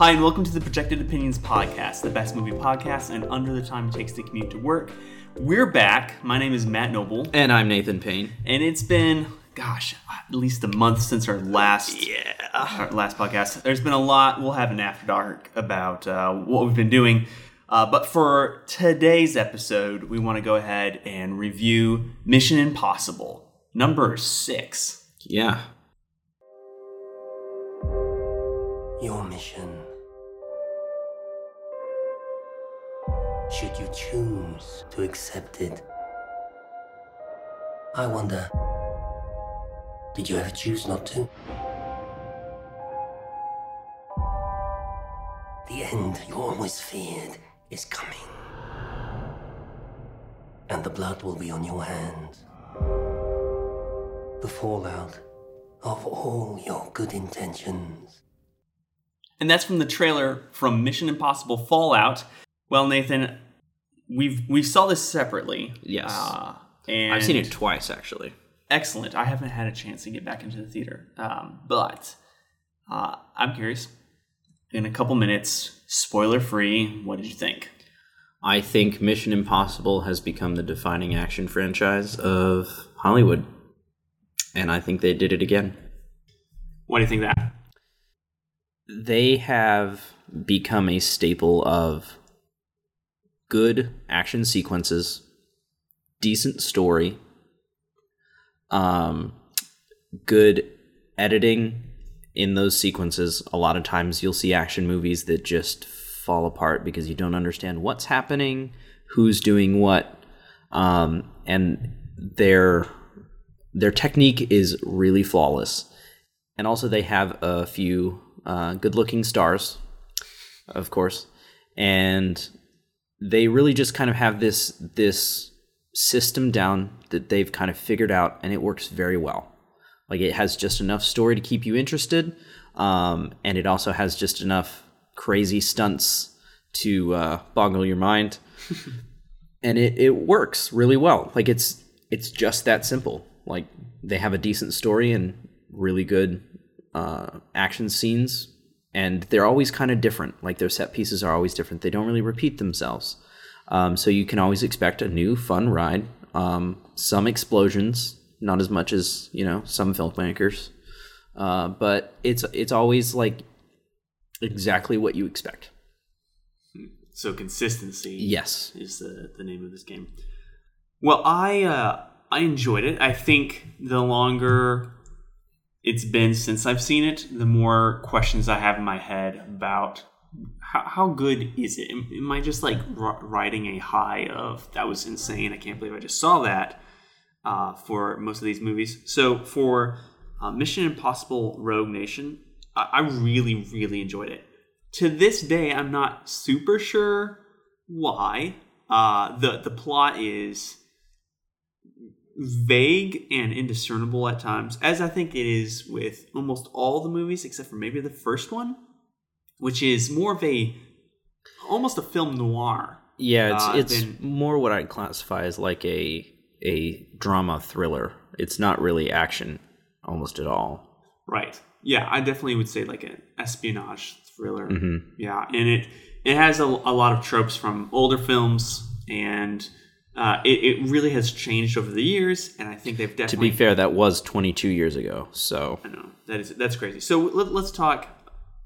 Hi, and welcome to the Projected Opinions Podcast, the best movie podcast and under the time it takes to commute to work. We're back. My name is Matt Noble, And I'm Nathan Payne. and it's been, gosh, at least a month since our last Yeah. our last podcast. There's been a lot. We'll have an after dark about uh, what we've been doing. Uh, but for today's episode, we want to go ahead and review Mission Impossible number six. Yeah. Your mission. Should you choose to accept it? I wonder, did you ever choose not to? The end you always feared is coming. And the blood will be on your hands. The fallout of all your good intentions. And that's from the trailer from Mission Impossible Fallout. Well, Nathan, we've we saw this separately. Yes. Uh, and I've seen it twice, actually. excellent. I haven't had a chance to get back into the theater, um, but uh, I'm curious. In a couple minutes, spoiler free, what did you think? I think Mission Impossible has become the defining action franchise of Hollywood. And I think they did it again. What do you think of that? They have become a staple of good action sequences, decent story, um, good editing in those sequences. A lot of times you'll see action movies that just fall apart because you don't understand what's happening, who's doing what, um, and their their technique is really flawless. And also, they have a few uh, good-looking stars, of course, and they really just kind of have this this system down that they've kind of figured out, and it works very well. Like it has just enough story to keep you interested, um, and it also has just enough crazy stunts to uh, boggle your mind, and it, it works really well. Like it's it's just that simple. Like they have a decent story and really good uh, action scenes, and they're always kind of different. Like their set pieces are always different. They don't really repeat themselves. Um, so you can always expect a new fun ride. Um, some explosions, not as much as you know some filmmakers, uh, but it's it's always like exactly what you expect. So consistency. Yes. is the, the name of this game. Well, I uh, I enjoyed it. I think the longer it's been since I've seen it, the more questions I have in my head about how, how good is it? Am, am I just like r- riding a high of that was insane? I can't believe I just saw that uh, for most of these movies. So for uh, Mission Impossible Rogue Nation, I, I really really enjoyed it. To this day, I'm not super sure why. Uh, the the plot is vague and indiscernible at times, as I think it is with almost all the movies, except for maybe the first one, which is more of a almost a film noir. Yeah, it's uh, it's than- more what I'd classify as like a a drama thriller. It's not really action almost at all. Right. Yeah, I definitely would say like an espionage thriller. Mm-hmm. Yeah, and it it has a, a lot of tropes from older films, and uh, it, it really has changed over the years. And I think they've definitely. To be fair, that was 22 years ago. So I know that is that's crazy. So let, let's talk.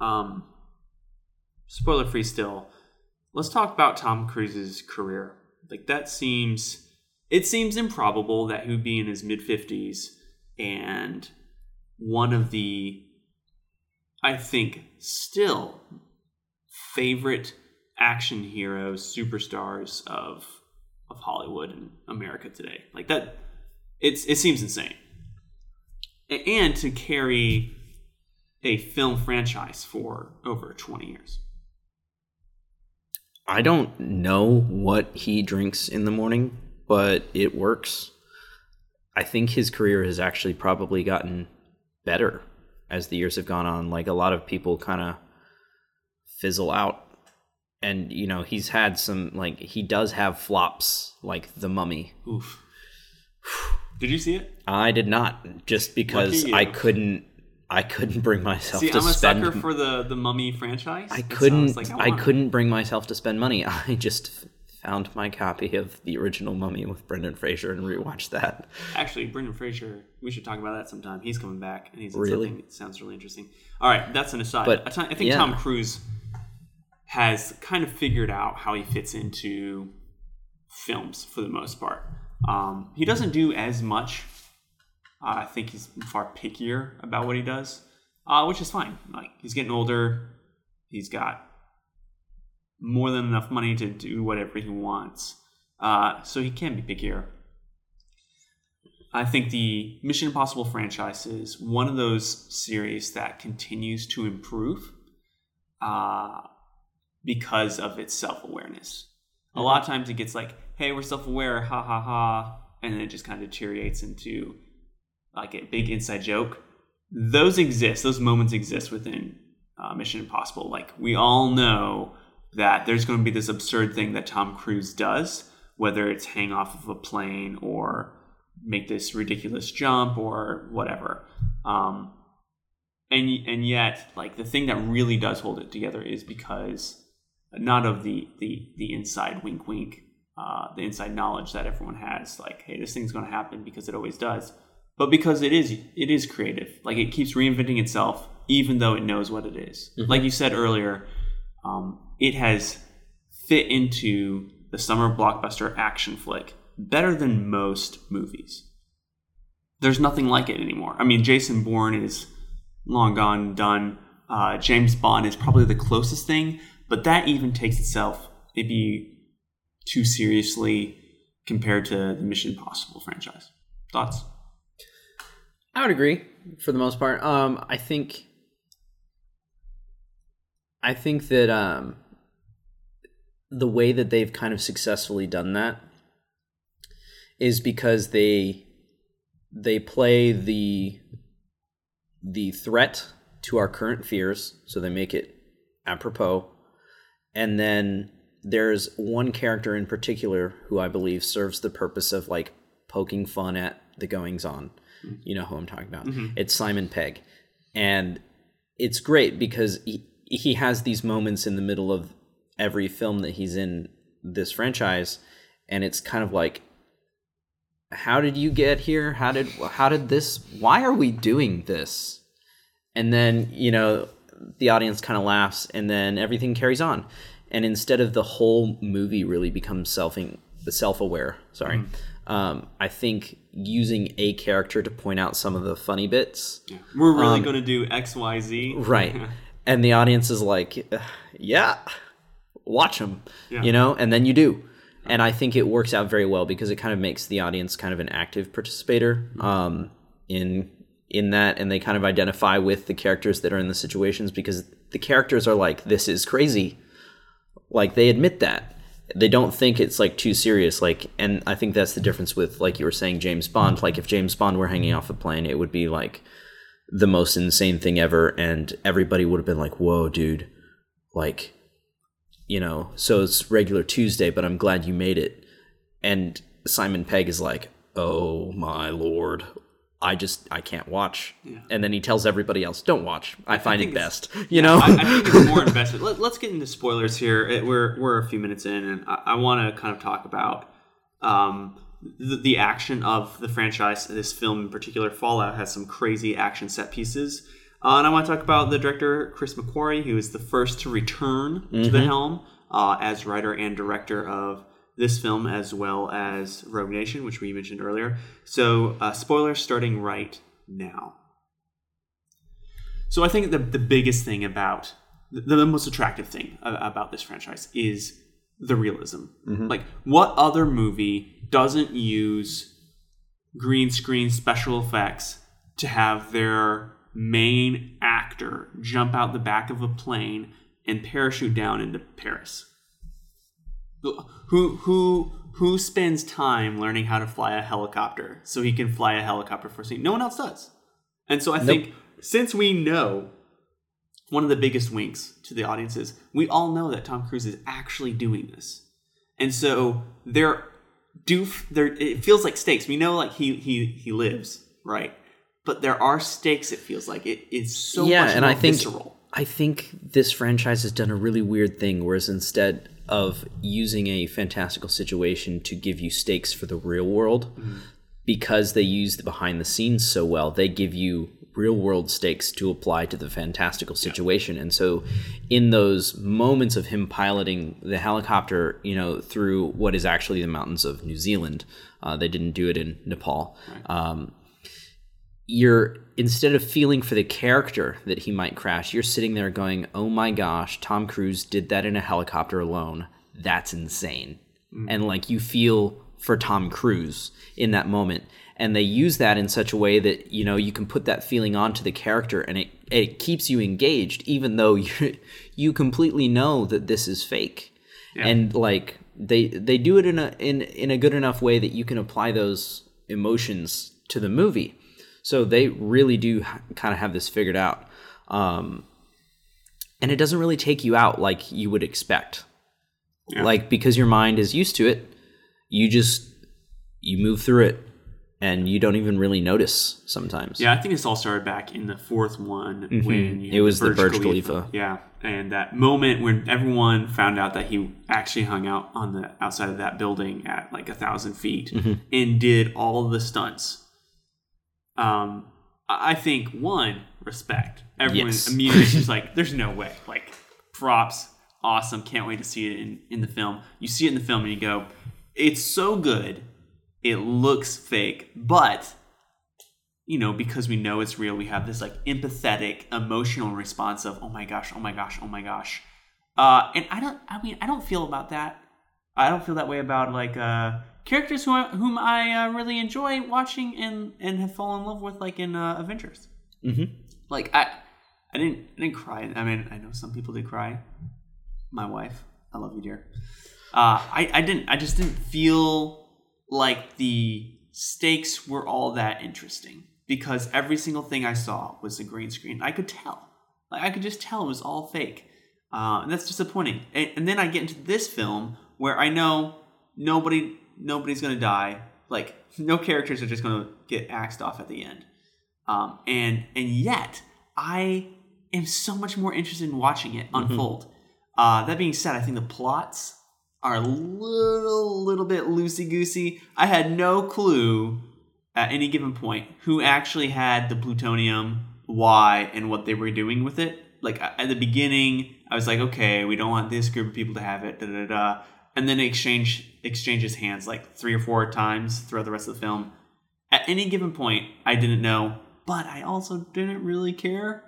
Um, spoiler free still. Let's talk about Tom Cruise's career. Like that seems, it seems improbable that he would be in his mid fifties and one of the, I think, still favorite action heroes, superstars of of Hollywood and America today. Like that, it's it seems insane and to carry a film franchise for over 20 years. I don't know what he drinks in the morning, but it works. I think his career has actually probably gotten better as the years have gone on. Like a lot of people kind of fizzle out. And, you know, he's had some, like, he does have flops, like The Mummy. Oof. Did you see it? I did not, just because I couldn't I couldn't bring myself See, to I'm a spend. sucker for the the Mummy franchise. I couldn't. like, I, it. couldn't bring myself to spend money. I just found my copy of the original Mummy with Brendan Fraser and rewatched that. Actually, Brendan Fraser, we should talk about that sometime. He's coming back, and he's Really? something that sounds really interesting. All right, that's an aside. But, I think yeah. Tom Cruise has kind of figured out how he fits into films for the most part. Um, he doesn't do as much. Uh, I think he's far pickier about what he does, uh, which is fine. Like he's getting older, he's got more than enough money to do whatever he wants, uh, so he can be pickier. I think the Mission Impossible franchise is one of those series that continues to improve uh, because of its self awareness. A lot of times it gets like, hey, we're self aware, ha ha ha, and then it just kind of deteriorates into like a big inside joke. Those exist, those moments exist within uh, Mission Impossible. Like, we all know that there's going to be this absurd thing that Tom Cruise does, whether it's hang off of a plane or make this ridiculous jump or whatever. Um, and and yet, like the thing that really does hold it together is because not of the the the inside wink wink, uh, the inside knowledge that everyone has, like hey, this thing's going to happen because it always does, but because it is it is creative. Like it keeps reinventing itself, even though it knows what it is. Like you said earlier, um, it has fit into the summer blockbuster action flick better than most movies. There's nothing like it anymore. I mean, Jason Bourne is long gone, done. Uh, James Bond is probably the closest thing, but that even takes itself maybe too seriously compared to the Mission Impossible franchise. Thoughts? I would agree for the most part. Um, I think, I think that um, the way that they've kind of successfully done that is because they they play the the threat to our current fears, so they make it apropos, and then there's one character in particular who I believe serves the purpose of like poking fun at the goings on. Mm-hmm. You know who I'm talking about. Mm-hmm. It's Simon Pegg. And it's great because he, he has these moments in the middle of every film that he's in this franchise and it's kind of like how did you get here? How did how did this why are we doing this? And then, you know, the audience kind of laughs and then everything carries on. And instead of the whole movie really becomes self self-aware, sorry. Um, I think using a character to point out some of the funny bits We're really going to do X, Y, Z. right and the audience is like "Uh, yeah watch them Yeah. you know and then you do and i think it works out very well because it kind of makes the audience kind of an active participator um, in in that and they kind of identify with the characters that are in the situations because the characters are like this is crazy. Like they admit that. They don't think it's like too serious. Like and i think that's the difference with like you were saying james bond. Like if james bond were hanging off a plane it would be like the most insane thing ever. And everybody would have been like whoa dude. Like you know so it's regular tuesday but i'm glad you made it. And simon pegg is like oh my lord i just i can't watch and then he tells everybody else don't watch i find it best you know I, I think it's more invested. Let, let's get into spoilers here. It- We're we're a few minutes in, and I, I want to kind of talk about um, the, the action of the franchise. This film in particular, Fallout, has some crazy action set pieces. Uh, and I want to talk about the director Chris McQuarrie, who is the first to return to the helm uh, as writer and director of this film, as well as Rogue Nation, which we mentioned earlier. So, uh, spoilers starting right now. So I think the the biggest thing about the, the most attractive thing about this franchise is the realism. Like what other movie doesn't use green screen special effects to have their main actor jump out the back of a plane and parachute down into Paris? Who who who spends time learning how to fly a helicopter so he can fly a helicopter for a scene? No one else does. And so I think since we know one of the biggest winks to the audience is we all know that Tom Cruise is actually doing this. And so there do there it feels like stakes. We know like he he he lives, right? but there are stakes. It feels like it is so yeah, much and more I think visceral. I think this franchise has done a really weird thing, whereas instead of using a fantastical situation to give you stakes for the real world, because they use the behind the scenes so well, they give you real world stakes to apply to the fantastical situation. And so in those moments of him piloting the helicopter, you know, through what is actually the mountains of New Zealand, uh, they didn't do it in Nepal. Um, you're instead of feeling for the character that he might crash, you're sitting there going, "Oh my gosh, Tom Cruise did that in a helicopter alone. That's insane." Mm. And like you feel for Tom Cruise in that moment. And they use that in such a way that, you know, you can put that feeling onto the character and it, it keeps you engaged even though you you completely know that this is fake. And like they they do it in a in in a good enough way that you can apply those emotions to the movie. So they really do kind of have this figured out. Um, and it doesn't really take you out like you would expect. Like because your mind is used to it, you just you move through it and you don't even really notice sometimes. Yeah, I think this all started back in the fourth one when you It was the Burj Khalifa. Yeah, and that moment when everyone found out that he actually hung out on the outside of that building at like a thousand feet and did all the stunts. Um, I think one respect. Everyone Yes. immediately just like, "There's no way!" Like props, awesome. Can't wait to see it in in the film. You see it in the film and you go, "It's so good." It looks fake, but you know, because we know it's real, we have this like empathetic, emotional response of, oh my gosh, oh my gosh, oh my gosh. Uh, and I don't, I mean, I don't feel about that. I don't feel that way about like uh, characters who I, whom I uh, really enjoy watching and and have fallen in love with, like in uh, Avengers. Mhm. Like I, I didn't, I didn't cry. I mean, I know some people did cry. My wife, I love you, dear. Uh, I, I didn't. I just didn't feel like the stakes were all that interesting because every single thing I saw was a green screen. I could tell. Like I could just tell it was all fake, uh, and that's disappointing. And, and then I get into this film where I know nobody, nobody's gonna die. Like no characters are just gonna get axed off at the end. Um, and and yet I am so much more interested in watching it unfold. Uh, that being said, I think the plots are a little little bit loosey goosey. I had no clue at any given point who actually had the plutonium, why, and what they were doing with it. Like at the beginning, I was like, okay, we don't want this group of people to have it, da da da. And then exchange exchanges hands like three or four times throughout the rest of the film. At any given point, I didn't know, but I also didn't really care,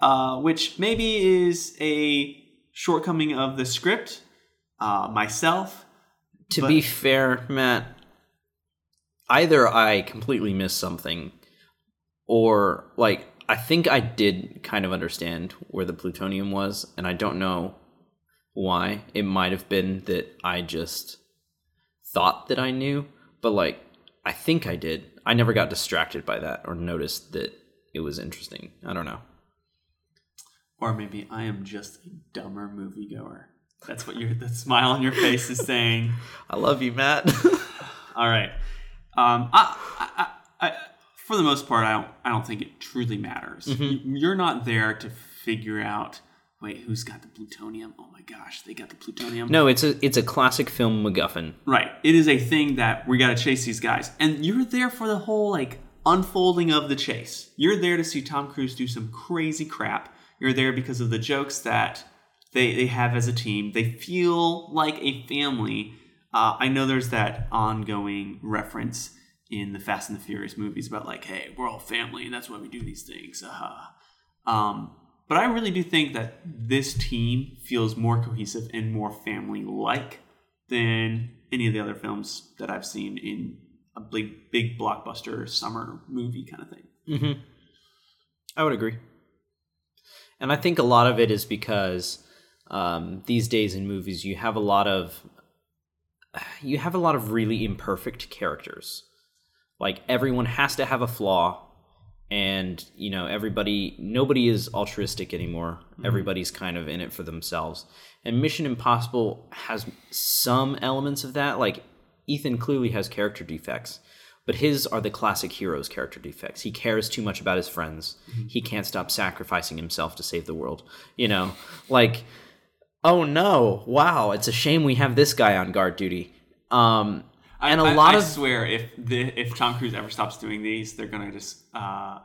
uh, which maybe is a shortcoming of the script. Uh, myself, To But- be fair, Matt, either I completely missed something or like I think I did kind of understand where the plutonium was and I don't know why. It might have been that I just thought that I knew, but like I think I did. I never got distracted by that or noticed that it was interesting. I don't know. or maybe I am just a dumber moviegoer. That's what your the smile on your face is saying. I love you, Matt. All right. Um, I, I, I, for the most part, I don't. I don't think it truly matters. You- You're not there to figure out. Wait, who's got the plutonium? Oh my gosh, they got the plutonium. no, it's a it's a classic film MacGuffin. Right. It is a thing that we got to chase these guys. And you're there for the whole like unfolding of the chase. You're there to see Tom Cruise do some crazy crap. You're there because of the jokes that they, they have as a team. They feel like a family. Uh, I know there's that ongoing reference in the Fast and the Furious movies about like, hey, we're all family and that's why we do these things. Uh, huh. um, but I really do think that this team feels more cohesive and more family like than any of the other films that I've seen in a big, big blockbuster summer movie kind of thing. Mm-hmm. I would agree. And I think a lot of it is because um, these days in movies, you have a lot of you have a lot of really imperfect characters. Like everyone has to have a flaw, and you know everybody, nobody is altruistic anymore. Everybody's kind of in it for themselves. And Mission Impossible has some elements of that. Like Ethan clearly has character defects, but his are the classic hero's character defects. He cares too much about his friends. Mm-hmm. He can't stop sacrificing himself to save the world. You know, like, oh no, wow, it's a shame we have this guy on guard duty. Um, and a I, lot I of swear, if the if Tom Cruise ever stops doing these, they're gonna just uh,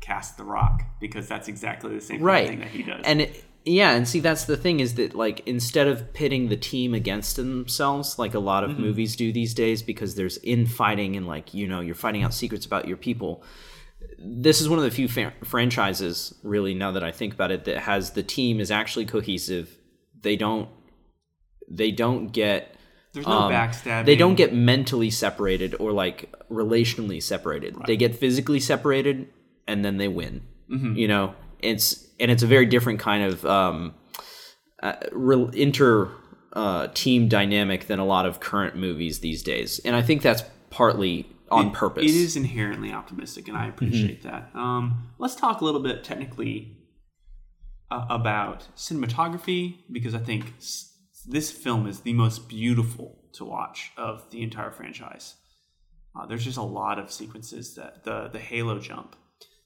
cast The Rock because that's exactly the same right thing that he does. and it, yeah and see that's the thing is that like instead of pitting the team against themselves like a lot Mm-hmm. of movies do these days because there's infighting and like you know you're finding out secrets about your people this is one of the few fa- franchises really now that i think about it that has the team is actually cohesive they don't they don't get There's no um, backstabbing. They don't get mentally separated or like relationally separated. They get physically separated and then they win. Mm-hmm. You know, it's and it's a very different kind of um, uh, inter uh, team dynamic than a lot of current movies these days. And I think that's partly on It- purpose. It is inherently optimistic, and I appreciate Mm-hmm. that. Um, let's talk a little bit technically uh, about cinematography because I think s- this film is the most beautiful to watch of the entire franchise. Uh, there's just a lot of sequences that the the Halo jump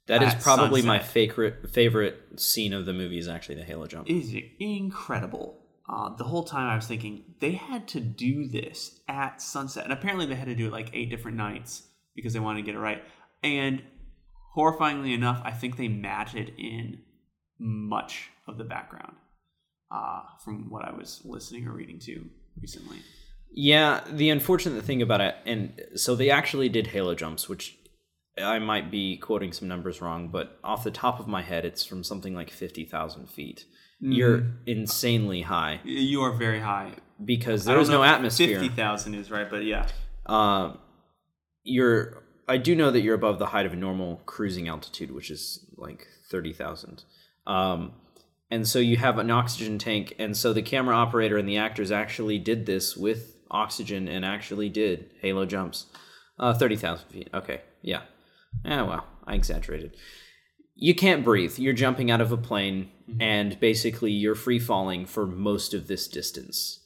That is probably my favorite favorite scene of the movie is actually the Halo jump. is incredible. Uh, the whole time I was thinking they had to do this at sunset, and apparently they had to do it like eight different nights because they wanted to get it right. And horrifyingly enough, I think they matted in much of the background uh, from what I was listening or reading to recently. Yeah, the unfortunate thing about it, and so they actually did Halo jumps, which I might be quoting some numbers wrong, but off the top of my head, it's from something like 50,000 feet. You're insanely high You are very high. because there is no atmosphere. Fifty thousand is right, but yeah, Uh, you're, I do know that you're above the height of a normal cruising altitude, which is like 30,000. Um, and so you have an oxygen tank, and so the camera operator and the actors actually did this with oxygen and actually did Halo jumps. Uh, 30,000 feet. Okay, yeah. Yeah, well, I exaggerated. You can't breathe. You're jumping out of a plane, and basically you're free falling for most of this distance.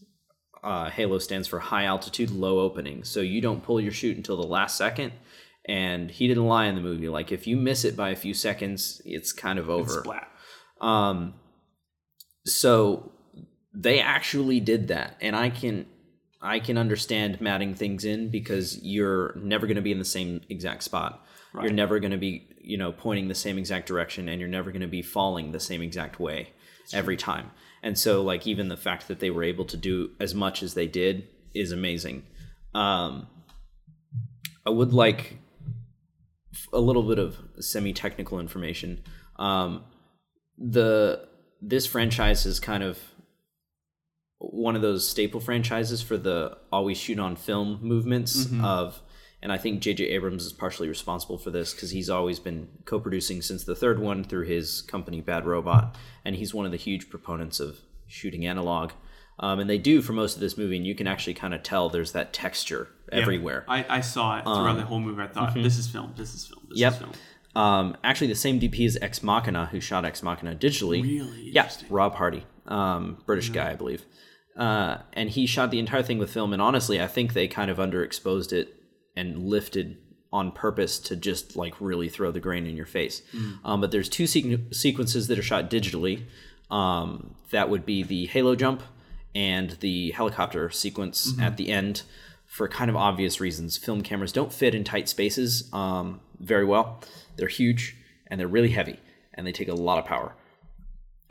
Uh, Halo stands for high altitude, low opening. So you don't pull your chute until the last second. And he didn't lie in the movie. Like if you miss it by a few seconds, it's kind of over. splat. Um, so they actually did that, and I can I can understand matting things in because you're never going to be in the same exact spot. You're never going to be you know pointing the same exact direction, and you're never going to be falling the same exact way every time. And so like even the fact that they were able to do as much as they did is amazing. Um, I would like a little bit of semi-technical information. Um, the this franchise is kind of one of those staple franchises for the always shoot on film movements of and I think JJ Abrams is partially responsible for this because he's always been co-producing since the third one through his company Bad Robot and he's one of the huge proponents of shooting analog um, and they do for most of this movie and you can actually kind of tell there's that texture Yeah. everywhere I, I saw it throughout the whole movie. I thought this is film. This is film. This Um, mm-hmm. Yep. is film. Um, actually, the same DP as Ex Machina, who shot Ex Machina digitally. Really Yeah. Rob Hardy, um, British guy, I believe. Uh, and he shot the entire thing with film. And honestly, I think they kind of underexposed it and lifted on purpose to just like really throw the grain in your face. Um, but there's two sequ- sequences that are shot digitally. Um, that would be the halo jump and the helicopter sequence at the end for kind of obvious reasons. Film cameras don't fit in tight spaces um, very well. They're huge and they're really heavy and they take a lot of power.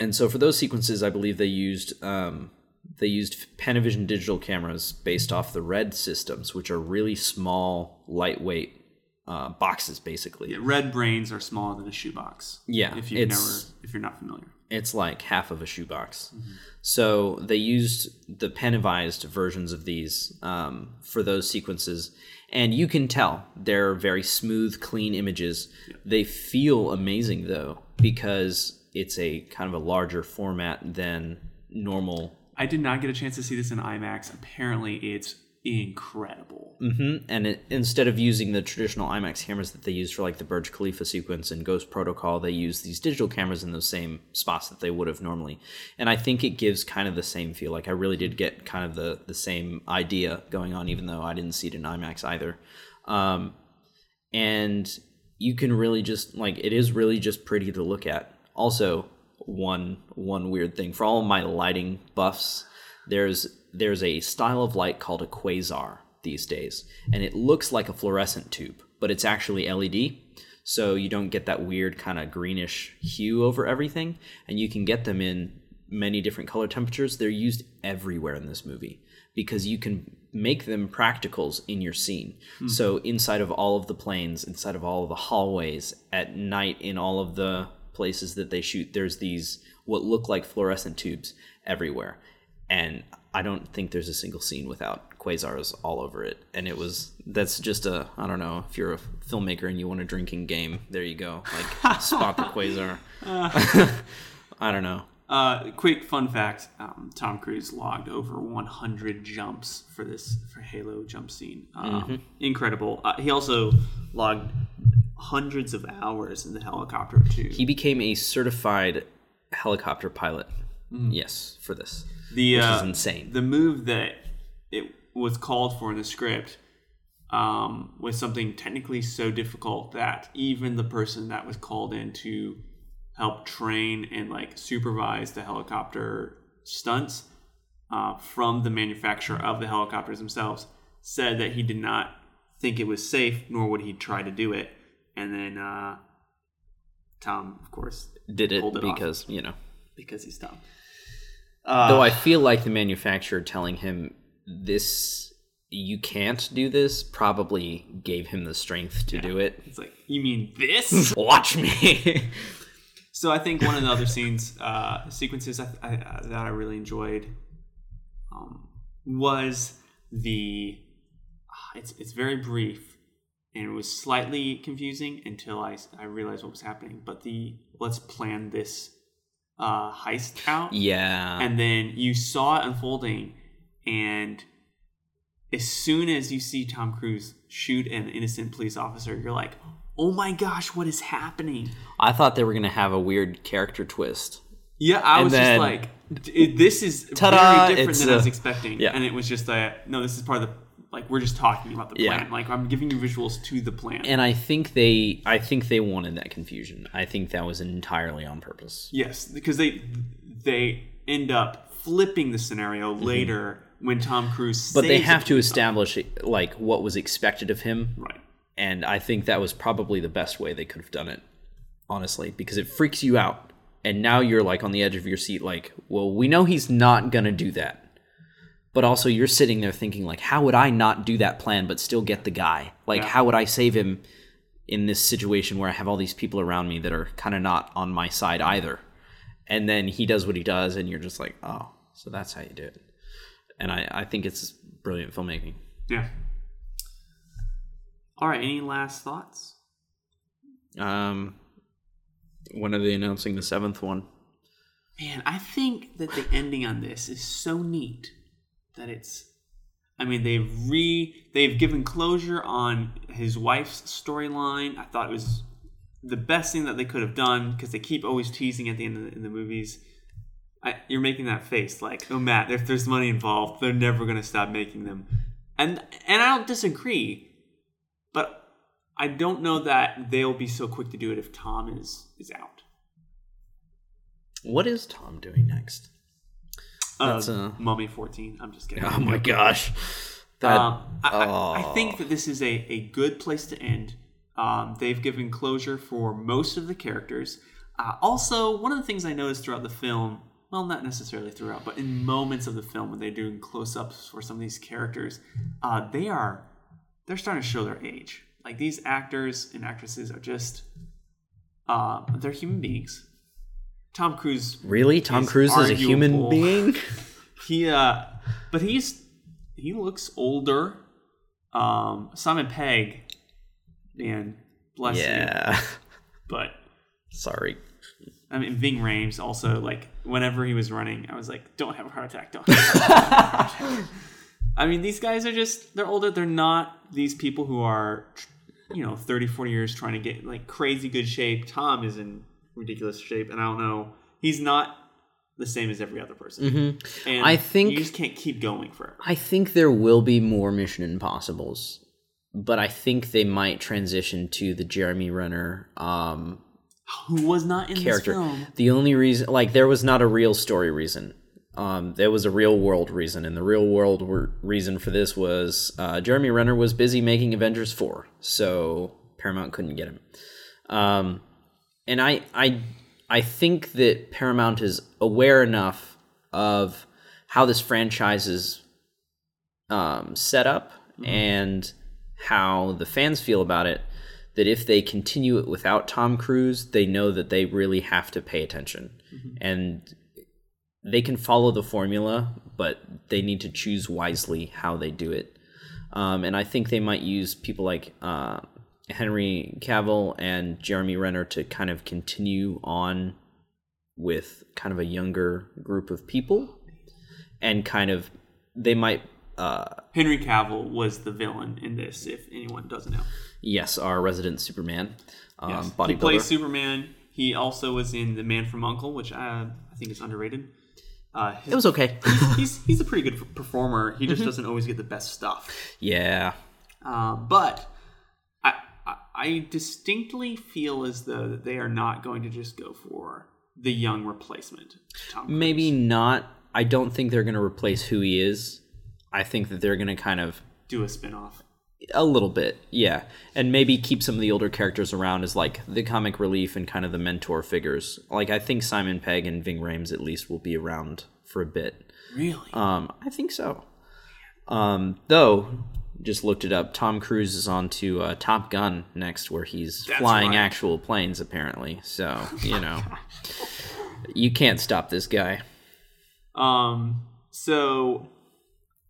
And so for those sequences, I believe they used um, they used Panavision digital cameras based off the Red systems, which are really small, lightweight uh, boxes, basically. Yeah, red brains are smaller than a shoebox. Yeah, if it's- never, if you're not familiar. it's like half of a shoebox. So they used the Panavised versions of these um, for those sequences, and you can tell they're very smooth, clean images. They feel amazing though because it's a kind of a larger format than normal. I did not get a chance to see this in IMAX. Apparently, it's incredible. hmm And it, instead of using the traditional IMAX cameras that they use for like the Burj Khalifa sequence and Ghost Protocol, they use these digital cameras in those same spots that they would have normally. And I think it gives kind of the same feel. Like I really did get kind of the the same idea going on, even though I didn't see it in IMAX either. Um, and you can really just like it is really just pretty to look at. Also, one one weird thing for all my lighting buffs, there's there's a style of light called a quasar these days, and it looks like a fluorescent tube, but it's actually LED. So you don't get that weird kind of greenish hue over everything, and you can get them in many different color temperatures. They're used everywhere in this movie because you can make them practicals in your scene. Hmm. So inside of all of the planes, inside of all of the hallways, at night in all of the places that they shoot, there's these what look like fluorescent tubes everywhere. And I don't think there's a single scene without quasars all over it. And it was that's just a I don't know if you're a filmmaker and you want a drinking game. There you go, like spot the quasar. I don't know. Uh, quick fun fact: um, Tom Cruise logged over 100 jumps for this for Halo jump scene. Um, Incredible. Uh, he also logged hundreds of hours in the helicopter too. He became a certified helicopter pilot. Yes, for this. The which uh, is insane. The move that it was called for in the script um, was something technically so difficult that even the person that was called in to help train and like supervise the helicopter stunts uh, from the manufacturer of the helicopters themselves said that he did not think it was safe, nor would he try to do it. And then uh, Tom, of course, Did it, it off. because you know. because he's Tom. Though I feel like the manufacturer telling him this you can't do this probably gave him the strength to do it. It's like, you mean this? Watch me. So I think one of the other scenes, uh, sequences I, I, that I really enjoyed um, was the. ah, It's it's very brief, and it was slightly confusing until I I realized what was happening. But the let's plan this uh, heist out, yeah. and then you saw it unfolding, and as soon as you see Tom Cruise shoot an innocent police officer, you're like, "Oh my gosh, what is happening?" I thought they were going to have a weird character twist. Yeah, I And was then- just like, "This is Ta-da, very different than I was expecting." yeah. and it was just that no, this is part of the like we're just talking about the Yeah. plan. Like I'm giving you visuals to the plan. And I think they I think they wanted that confusion. I think that was entirely on purpose. yes, because they they end up flipping the scenario later when Tom Cruise. Mm-hmm. But they have to establish like what was expected of him right. and I think that was probably the best way they could have done it, honestly, because it freaks you out, and now you're like on the edge of your seat, like, well, we know he's not gonna do that, but also you're sitting there thinking, like, how would I not do that plan but still get the guy? Like, Yeah. how would I save him in this situation where I have all these people around me that are kind of not on my side either? And then he does what he does, and you're just like, oh, so that's how you do it. And I, I think it's brilliant filmmaking. Yeah. All right. Any last thoughts? Um, when are they announcing the seventh one? Man, I think that the ending on this is so neat that it's. I mean, they've re they've given closure on his wife's storyline. I thought it was the best thing that they could have done because they keep always teasing at the end of the, in the movies. I, you're making that face like, oh Matt, if there's money involved, they're never gonna stop making them, and and I don't disagree, but I don't know that they'll be so quick to do it if Tom is is out. What is Tom doing next? That's, uh, uh, Mummy 14. I'm just kidding. Oh my gosh. That, Um, I, I, I oh. think that this is a, a good place to end. Um, they've given closure for most of the characters. Uh, also, one of the things I noticed throughout the film, well, not necessarily throughout, but in moments of the film when they're doing close-ups for some of these characters, uh, they are they're starting to show their age. Like these actors and actresses are just uh, they're human beings. Tom Cruise really? Tom is Cruise is a human being? he uh but he's he looks older um simon pegg man bless you yeah. but Sorry. i mean ving Rhames also like whenever he was running i was like don't have a heart attack don't have a heart attack. i mean these guys are just they're older they're not these people who are you know 30 40 years trying to get like crazy good shape tom is in ridiculous shape and i don't know he's not the same as every other person Mm-hmm. I think- you just can't keep going forever I think there will be more Mission Impossibles but I think they might transition to the Jeremy Renner um, Who was not in character. this film? The only reason, like, there was not a real story reason. Um, there was a real world reason, and the real world wor- reason for this was uh, Jeremy Renner was busy making Avengers four, so Paramount couldn't get him. Um, and I, I, I think that Paramount is aware enough of how this franchise is um, set up and how the fans feel about it that if they continue it without Tom Cruise, they know that they really have to pay attention. And they can follow the formula, but they need to choose wisely how they do it. Um, and I think they might use people like uh, Henry Cavill and Jeremy Renner to kind of continue on with kind of a younger group of people and kind of they might uh, Henry Cavill was the villain in this. If anyone doesn't know, yes our resident superman um, Yes. he plays Superman. He also was in The Man from Uncle, which I, I think is underrated. Uh, his, it was okay he's, he's he's a pretty good performer. He just Mm-hmm. doesn't always get the best stuff. yeah Uh, but I distinctly feel as though that they are not going to just go for the young replacement. Maybe not i don't think they're going to replace who he is i think that they're going to kind of do a spin-off. a little bit yeah and maybe keep some of the older characters around as like the comic relief and kind of the mentor figures like i think simon pegg and ving rhames at least will be around for a bit Really? um i think so um though just looked it up tom cruise is on to uh, top gun next where he's That's flying right. actual planes apparently so you know you can't stop this guy Um, so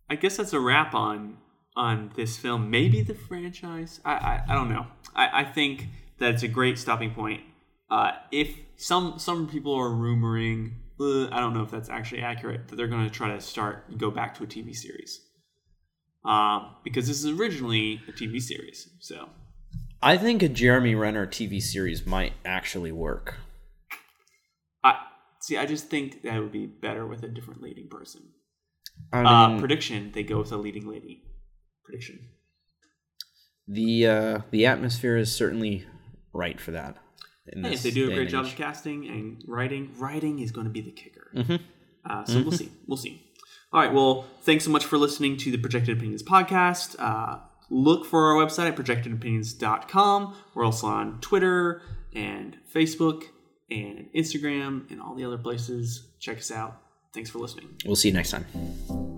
I guess that's a wrap on on this film. Maybe the franchise. I I, I don't know. I, I think that it's a great stopping point. Uh, if some some people are rumoring, uh, I don't know if that's actually accurate, that they're going to try to start go back to a TV series. Um, because this is originally a TV series, so i think a jeremy renner tv series might actually work I see. I just think that would be better with a different leading person. I Uh, prediction: They go with a leading lady. Prediction. the uh, the atmosphere is certainly right for that. if they do a great job of casting and writing, writing is going to be the kicker. Mm-hmm. Uh, so we'll see. We'll see. All right. Well, thanks so much for listening to the Projected Opinions podcast. Uh, look for our website at projectedopinions.com. We're also on Twitter and Facebook and Instagram and all the other places. Check us out. Thanks for listening. We'll see you next time.